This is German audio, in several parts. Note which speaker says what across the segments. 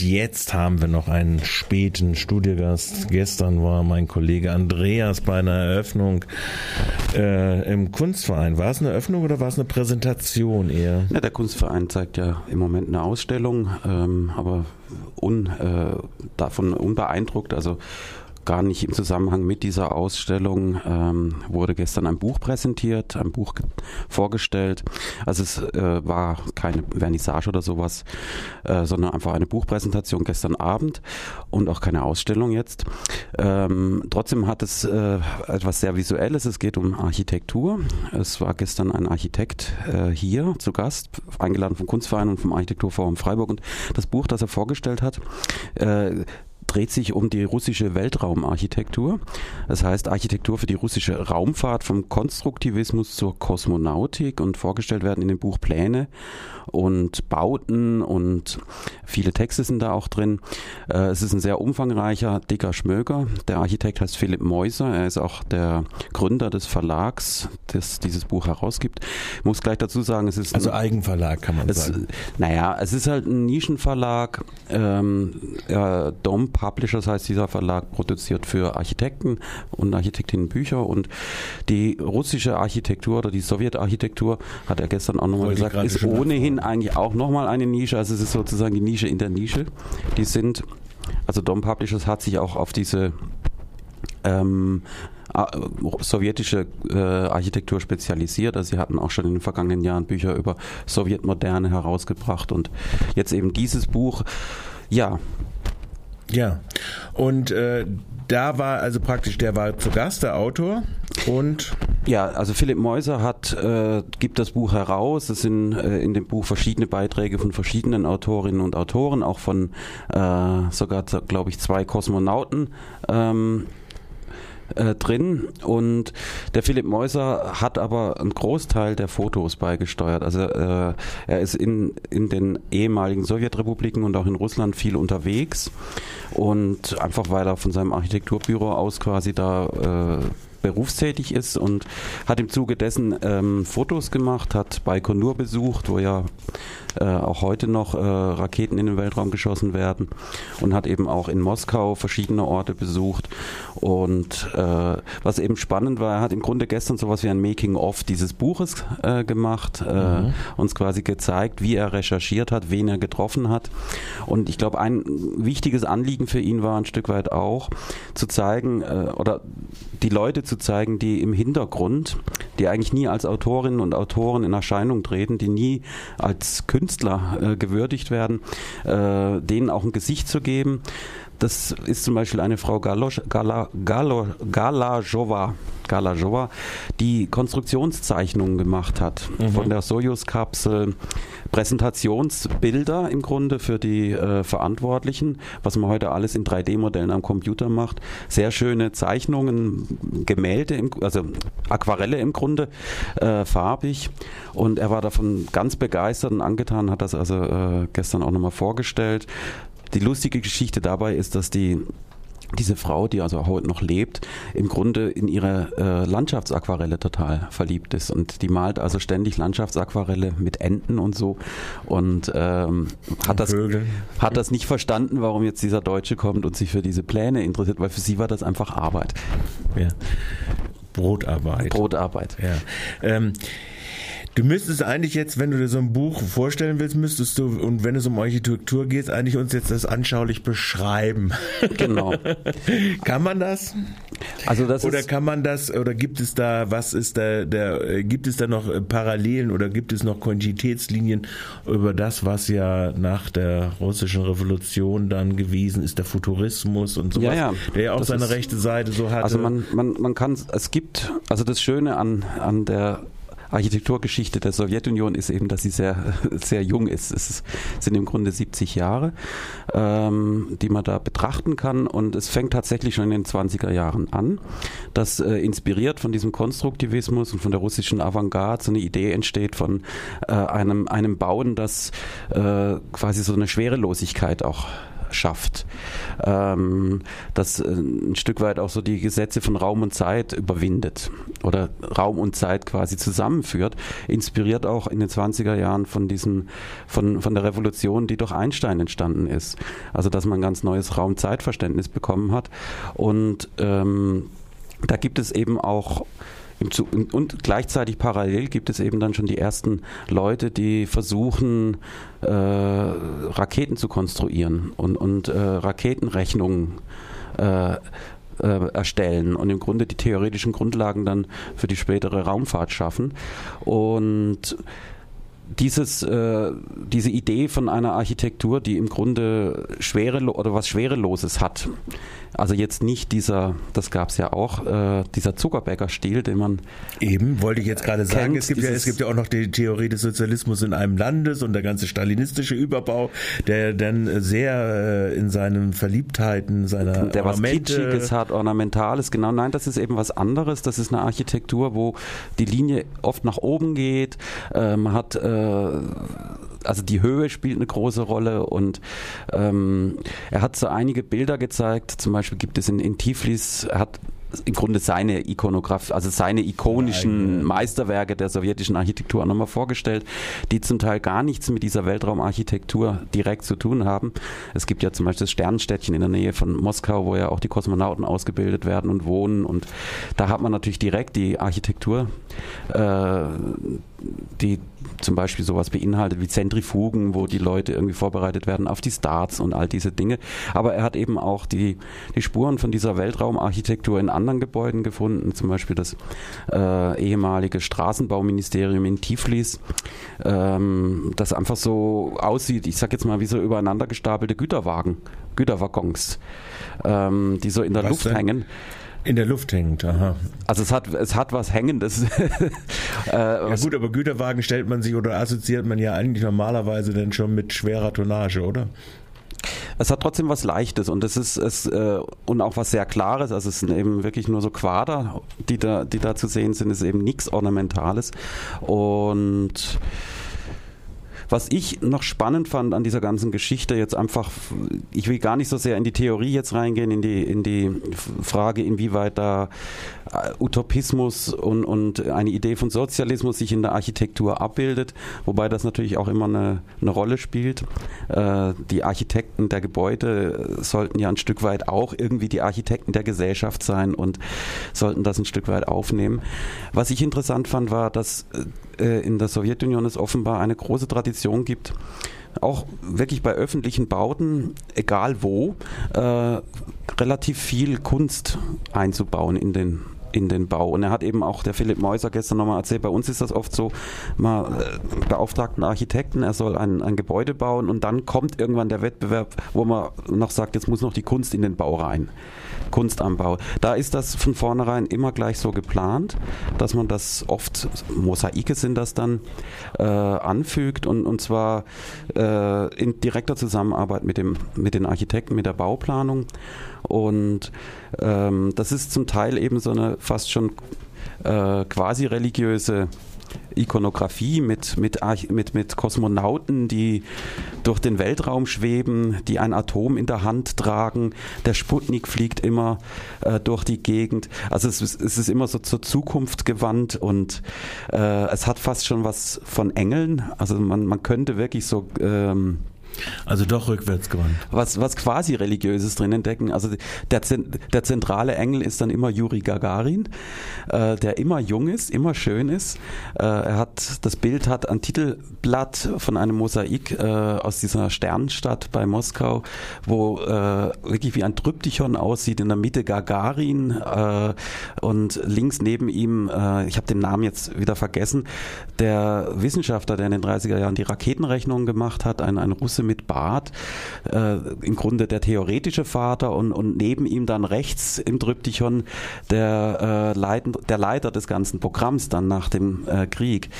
Speaker 1: Jetzt haben wir noch einen späten Studiogast. Gestern war mein Kollege Andreas bei einer Eröffnung äh, im Kunstverein. War es eine Eröffnung oder war es eine Präsentation eher?
Speaker 2: Ja, der Kunstverein zeigt ja im Moment eine Ausstellung, ähm, aber un, äh, davon unbeeindruckt. Also gar nicht im Zusammenhang mit dieser Ausstellung ähm, wurde gestern ein Buch präsentiert, ein Buch vorgestellt. Also es äh, war keine Vernissage oder sowas, äh, sondern einfach eine Buchpräsentation gestern Abend und auch keine Ausstellung jetzt. Ähm, trotzdem hat es äh, etwas sehr Visuelles. Es geht um Architektur. Es war gestern ein Architekt äh, hier zu Gast, eingeladen vom Kunstverein und vom Architekturforum Freiburg. Und das Buch, das er vorgestellt hat, äh, dreht sich um die russische Weltraumarchitektur. Das heißt Architektur für die russische Raumfahrt vom Konstruktivismus zur Kosmonautik und vorgestellt werden in dem Buch Pläne und Bauten und viele Texte sind da auch drin. Äh, es ist ein sehr umfangreicher, dicker Schmöger. Der Architekt heißt Philipp Meuser. Er ist auch der Gründer des Verlags, das dieses Buch herausgibt. Ich muss gleich dazu sagen, es ist
Speaker 1: also ein, Eigenverlag kann man
Speaker 2: es,
Speaker 1: sagen.
Speaker 2: Naja, es ist halt ein Nischenverlag. Ähm, ja, Dom Publishers heißt dieser Verlag, produziert für Architekten und Architektinnen Bücher und die russische Architektur oder die Sowjetarchitektur, hat er gestern auch nochmal gesagt, ist ohnehin eigentlich auch nochmal eine Nische. Also es ist sozusagen die Nische in der Nische. Die sind, also Dom Publishers hat sich auch auf diese ähm, sowjetische äh, Architektur spezialisiert. Also sie hatten auch schon in den vergangenen Jahren Bücher über Sowjetmoderne herausgebracht und jetzt eben dieses Buch. Ja,
Speaker 1: ja, und äh, da war also praktisch, der war zu Gast, der Autor und
Speaker 2: ja, also Philipp Meuser hat äh, gibt das Buch heraus. Es sind äh, in dem Buch verschiedene Beiträge von verschiedenen Autorinnen und Autoren, auch von äh, sogar glaube ich zwei Kosmonauten. Ähm, äh, drin und der Philipp Meuser hat aber einen Großteil der Fotos beigesteuert. Also äh, er ist in, in den ehemaligen Sowjetrepubliken und auch in Russland viel unterwegs und einfach weil er von seinem Architekturbüro aus quasi da äh, berufstätig ist und hat im Zuge dessen ähm, Fotos gemacht, hat Baikonur besucht, wo ja äh, auch heute noch äh, Raketen in den Weltraum geschossen werden und hat eben auch in Moskau verschiedene Orte besucht. Und äh, was eben spannend war, er hat im Grunde gestern sowas wie ein Making-of dieses Buches äh, gemacht, äh, mhm. uns quasi gezeigt, wie er recherchiert hat, wen er getroffen hat. Und ich glaube, ein wichtiges Anliegen für ihn war ein Stück weit auch zu zeigen äh, oder die Leute zu zeigen, die im Hintergrund, die eigentlich nie als Autorinnen und Autoren in Erscheinung treten, die nie als Künstler äh, gewürdigt werden, äh, denen auch ein Gesicht zu geben. Das ist zum Beispiel eine Frau Galosch, Gala, Galo, Galajova, Galajova, die Konstruktionszeichnungen gemacht hat mhm. von der Sojus-Kapsel, Präsentationsbilder im Grunde für die äh, Verantwortlichen, was man heute alles in 3D-Modellen am Computer macht. Sehr schöne Zeichnungen, Gemälde, im, also Aquarelle im Grunde, äh, farbig. Und er war davon ganz begeistert und angetan, hat das also äh, gestern auch nochmal vorgestellt. Die lustige Geschichte dabei ist, dass die diese Frau, die also heute noch lebt, im Grunde in ihre äh, Landschaftsaquarelle total verliebt ist und die malt also ständig Landschaftsaquarelle mit Enten und so und ähm, hat das hat das nicht verstanden, warum jetzt dieser Deutsche kommt und sich für diese Pläne interessiert, weil für sie war das einfach Arbeit.
Speaker 1: Ja. Brotarbeit.
Speaker 2: Brotarbeit.
Speaker 1: Ja. Ähm, Du müsstest eigentlich jetzt, wenn du dir so ein Buch vorstellen willst, müsstest du, und wenn es um Architektur geht, eigentlich uns jetzt das anschaulich beschreiben.
Speaker 2: Genau.
Speaker 1: kann man das?
Speaker 2: Also das
Speaker 1: oder kann man das, oder gibt es da, was ist da, der, gibt es da noch Parallelen oder gibt es noch Kontinuitätslinien über das, was ja nach der russischen Revolution dann gewesen ist, der Futurismus und sowas,
Speaker 2: ja, ja.
Speaker 1: der ja auch
Speaker 2: das
Speaker 1: seine
Speaker 2: ist,
Speaker 1: rechte Seite so hat.
Speaker 2: Also man, man, man kann, es gibt, also das Schöne an, an der Architekturgeschichte der Sowjetunion ist eben, dass sie sehr, sehr jung ist. Es sind im Grunde 70 Jahre, ähm, die man da betrachten kann. Und es fängt tatsächlich schon in den 20er Jahren an, dass äh, inspiriert von diesem Konstruktivismus und von der russischen Avantgarde so eine Idee entsteht von äh, einem, einem Bauen, das äh, quasi so eine Schwerelosigkeit auch schafft. Ähm, das äh, ein Stück weit auch so die Gesetze von Raum und Zeit überwindet oder Raum und Zeit quasi zusammenführt, inspiriert auch in den 20er Jahren von diesem, von, von der Revolution, die durch Einstein entstanden ist. Also dass man ein ganz neues Raum-Zeitverständnis bekommen hat. Und ähm, da gibt es eben auch und gleichzeitig parallel gibt es eben dann schon die ersten Leute, die versuchen, äh, Raketen zu konstruieren und, und äh, Raketenrechnungen äh, äh, erstellen und im Grunde die theoretischen Grundlagen dann für die spätere Raumfahrt schaffen. Und dieses, äh, diese Idee von einer Architektur, die im Grunde schwere oder was Schwereloses hat, also jetzt nicht dieser, das gab es ja auch, äh, dieser Zuckerbäcker-Stil, den man.
Speaker 1: Eben, wollte ich jetzt gerade sagen. Es gibt, ja, es gibt ja auch noch die Theorie des Sozialismus in einem Landes und der ganze stalinistische Überbau, der dann sehr äh, in seinen Verliebtheiten, seiner
Speaker 2: Der was Kitschiges hat, Ornamentales, genau. Nein, das ist eben was anderes. Das ist eine Architektur, wo die Linie oft nach oben geht. Äh, man hat äh, also die Höhe spielt eine große Rolle und ähm, er hat so einige Bilder gezeigt. Zum Beispiel gibt es in, in Tiflis, er hat im Grunde seine Ikonografie, also seine ikonischen Meisterwerke der sowjetischen Architektur nochmal vorgestellt, die zum Teil gar nichts mit dieser Weltraumarchitektur direkt zu tun haben. Es gibt ja zum Beispiel das Sternenstädtchen in der Nähe von Moskau, wo ja auch die Kosmonauten ausgebildet werden und wohnen und da hat man natürlich direkt die Architektur, äh, die zum Beispiel sowas beinhaltet wie Zentrifugen, wo die Leute irgendwie vorbereitet werden auf die Starts und all diese Dinge. Aber er hat eben auch die, die Spuren von dieser Weltraumarchitektur in anderen Gebäuden gefunden, zum Beispiel das äh, ehemalige Straßenbauministerium in Tiflis, ähm, das einfach so aussieht, ich sag jetzt mal wie so übereinander gestapelte Güterwagen, Güterwaggons, ähm, die so in der Was Luft denn? hängen.
Speaker 1: In der Luft hängt, aha.
Speaker 2: Also es hat, es hat was Hängendes.
Speaker 1: äh, ja gut, aber Güterwagen stellt man sich oder assoziiert man ja eigentlich normalerweise dann schon mit schwerer Tonnage, oder?
Speaker 2: Es hat trotzdem was Leichtes und es ist es äh, und auch was sehr Klares. Also es sind eben wirklich nur so Quader, die da, die da zu sehen sind. Es ist eben nichts Ornamentales und was ich noch spannend fand an dieser ganzen Geschichte, jetzt einfach, ich will gar nicht so sehr in die Theorie jetzt reingehen, in die, in die Frage, inwieweit da äh, Utopismus und, und eine Idee von Sozialismus sich in der Architektur abbildet, wobei das natürlich auch immer eine, eine Rolle spielt. Äh, die Architekten der Gebäude sollten ja ein Stück weit auch irgendwie die Architekten der Gesellschaft sein und sollten das ein Stück weit aufnehmen. Was ich interessant fand, war, dass äh, in der Sowjetunion es offenbar eine große Tradition gibt, auch wirklich bei öffentlichen Bauten, egal wo, äh, relativ viel Kunst einzubauen in den in den Bau. Und er hat eben auch, der Philipp Meuser gestern nochmal erzählt, bei uns ist das oft so, man äh, beauftragt einen Architekten, er soll ein, ein Gebäude bauen und dann kommt irgendwann der Wettbewerb, wo man noch sagt, jetzt muss noch die Kunst in den Bau rein. Kunst am Bau. Da ist das von vornherein immer gleich so geplant, dass man das oft, Mosaike sind das dann, äh, anfügt und, und zwar äh, in direkter Zusammenarbeit mit, dem, mit den Architekten, mit der Bauplanung. Und ähm, das ist zum Teil eben so eine fast schon äh, quasi religiöse Ikonografie mit, mit, mit, mit Kosmonauten, die durch den Weltraum schweben, die ein Atom in der Hand tragen. Der Sputnik fliegt immer äh, durch die Gegend. Also es, es, ist immer so zur Zukunft gewandt und äh, es hat fast schon was von Engeln. Also man, man könnte wirklich so ähm,
Speaker 1: also doch rückwärtsgewandt.
Speaker 2: Was, was quasi religiöses drin entdecken. Also der, der zentrale Engel ist dann immer Juri Gagarin, äh, der immer jung ist, immer schön ist. Äh, er hat, das Bild hat ein Titelblatt von einem Mosaik äh, aus dieser Sternenstadt bei Moskau, wo äh, wirklich wie ein Tryptychon aussieht. In der Mitte Gagarin äh, und links neben ihm, äh, ich habe den Namen jetzt wieder vergessen, der Wissenschaftler, der in den 30er Jahren die Raketenrechnungen gemacht hat, ein, ein Russe mit Bart, äh, im Grunde der theoretische Vater und, und neben ihm dann rechts im Tryptychon der, äh, Leiten, der Leiter des ganzen Programms dann nach dem äh, Krieg.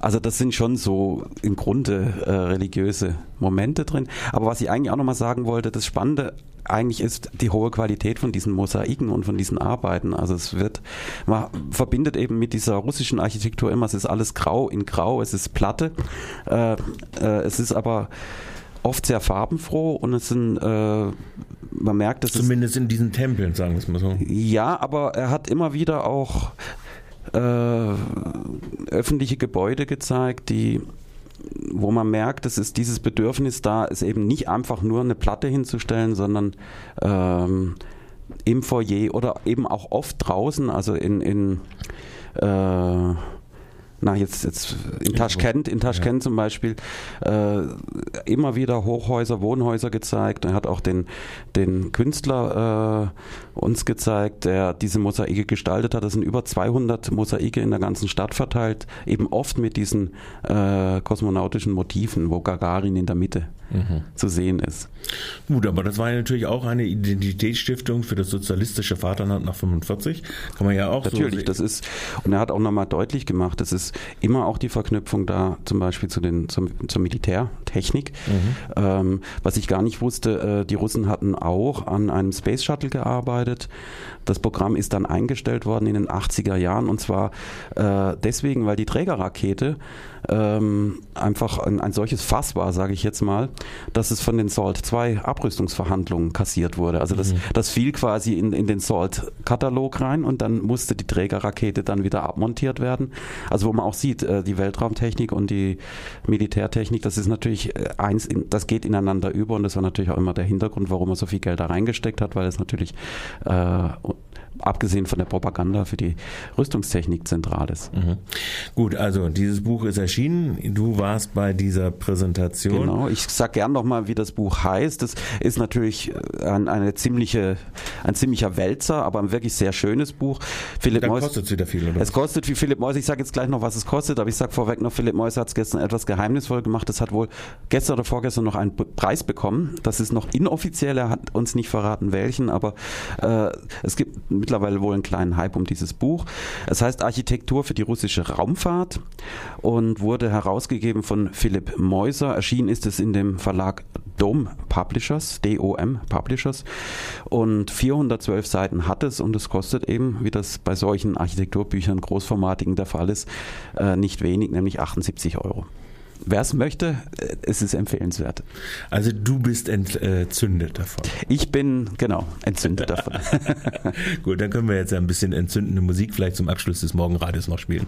Speaker 2: Also das sind schon so im Grunde äh, religiöse Momente drin. Aber was ich eigentlich auch nochmal sagen wollte, das Spannende eigentlich ist die hohe Qualität von diesen Mosaiken und von diesen Arbeiten. Also es wird, man verbindet eben mit dieser russischen Architektur immer, es ist alles grau in grau, es ist Platte. Äh, äh, es ist aber oft sehr farbenfroh und es sind, äh, man merkt, dass
Speaker 1: Zumindest in diesen Tempeln, sagen wir es mal so.
Speaker 2: Ja, aber er hat immer wieder auch äh, öffentliche Gebäude gezeigt, die wo man merkt, es ist dieses Bedürfnis da, es eben nicht einfach nur eine Platte hinzustellen, sondern ähm, im Foyer oder eben auch oft draußen, also in, in äh, na jetzt, jetzt in Taschkent, in Taschkent ja. zum Beispiel, äh, immer wieder Hochhäuser, Wohnhäuser gezeigt. Er hat auch den, den Künstler äh, uns gezeigt, der diese Mosaike gestaltet hat. Das sind über 200 Mosaike in der ganzen Stadt verteilt, eben oft mit diesen äh, kosmonautischen Motiven, wo Gagarin in der Mitte mhm. zu sehen ist.
Speaker 1: Gut, aber das war ja natürlich auch eine Identitätsstiftung für das sozialistische Vaterland nach 45. Kann man ja auch
Speaker 2: natürlich, so sehen. das ist und er hat auch nochmal deutlich gemacht, das ist immer auch die Verknüpfung da, zum Beispiel zu den zum, zur Militärtechnik. Mhm. Ähm, was ich gar nicht wusste, äh, die Russen hatten auch an einem Space Shuttle gearbeitet. Das Programm ist dann eingestellt worden in den 80er Jahren und zwar äh, deswegen, weil die Trägerrakete ähm, einfach ein, ein solches Fass war, sage ich jetzt mal, dass es von den SALT-2 Abrüstungsverhandlungen kassiert wurde. Also das, mhm. das fiel quasi in, in den SALT-Katalog rein und dann musste die Trägerrakete dann wieder abmontiert werden. Also wo man auch sieht, äh, die Weltraumtechnik und die Militärtechnik, das ist natürlich äh, eins, das geht ineinander über und das war natürlich auch immer der Hintergrund, warum man so viel Geld da reingesteckt hat, weil es natürlich äh, abgesehen von der Propaganda für die Rüstungstechnik zentral ist. Mhm.
Speaker 1: Gut, also dieses Buch ist erschienen. Du warst bei dieser Präsentation.
Speaker 2: Genau, ich sag gern nochmal, wie das Buch heißt. Das ist natürlich ein, eine ziemliche, ein ziemlicher Wälzer, aber ein wirklich sehr schönes Buch.
Speaker 1: Philipp Dann kostet es wieder viel, oder?
Speaker 2: Es kostet wie Philipp Meuss. Ich sage jetzt gleich noch, was es kostet, aber ich sage vorweg noch, Philipp Meuss hat es gestern etwas geheimnisvoll gemacht. Es hat wohl gestern oder vorgestern noch einen Preis bekommen. Das ist noch inoffiziell, er hat uns nicht verraten, welchen, aber äh, es gibt mit mittlerweile wohl einen kleinen Hype um dieses Buch. Es heißt Architektur für die russische Raumfahrt und wurde herausgegeben von Philipp Meuser. Erschienen ist es in dem Verlag Dom Publishers, D-O-M Publishers. Und 412 Seiten hat es und es kostet eben, wie das bei solchen Architekturbüchern großformatigen der Fall ist, äh, nicht wenig, nämlich 78 Euro wer es möchte, äh, es ist empfehlenswert.
Speaker 1: Also du bist entzündet davon.
Speaker 2: Ich bin, genau, entzündet davon.
Speaker 1: Gut, dann können wir jetzt ein bisschen entzündende Musik vielleicht zum Abschluss des Morgenradios noch spielen.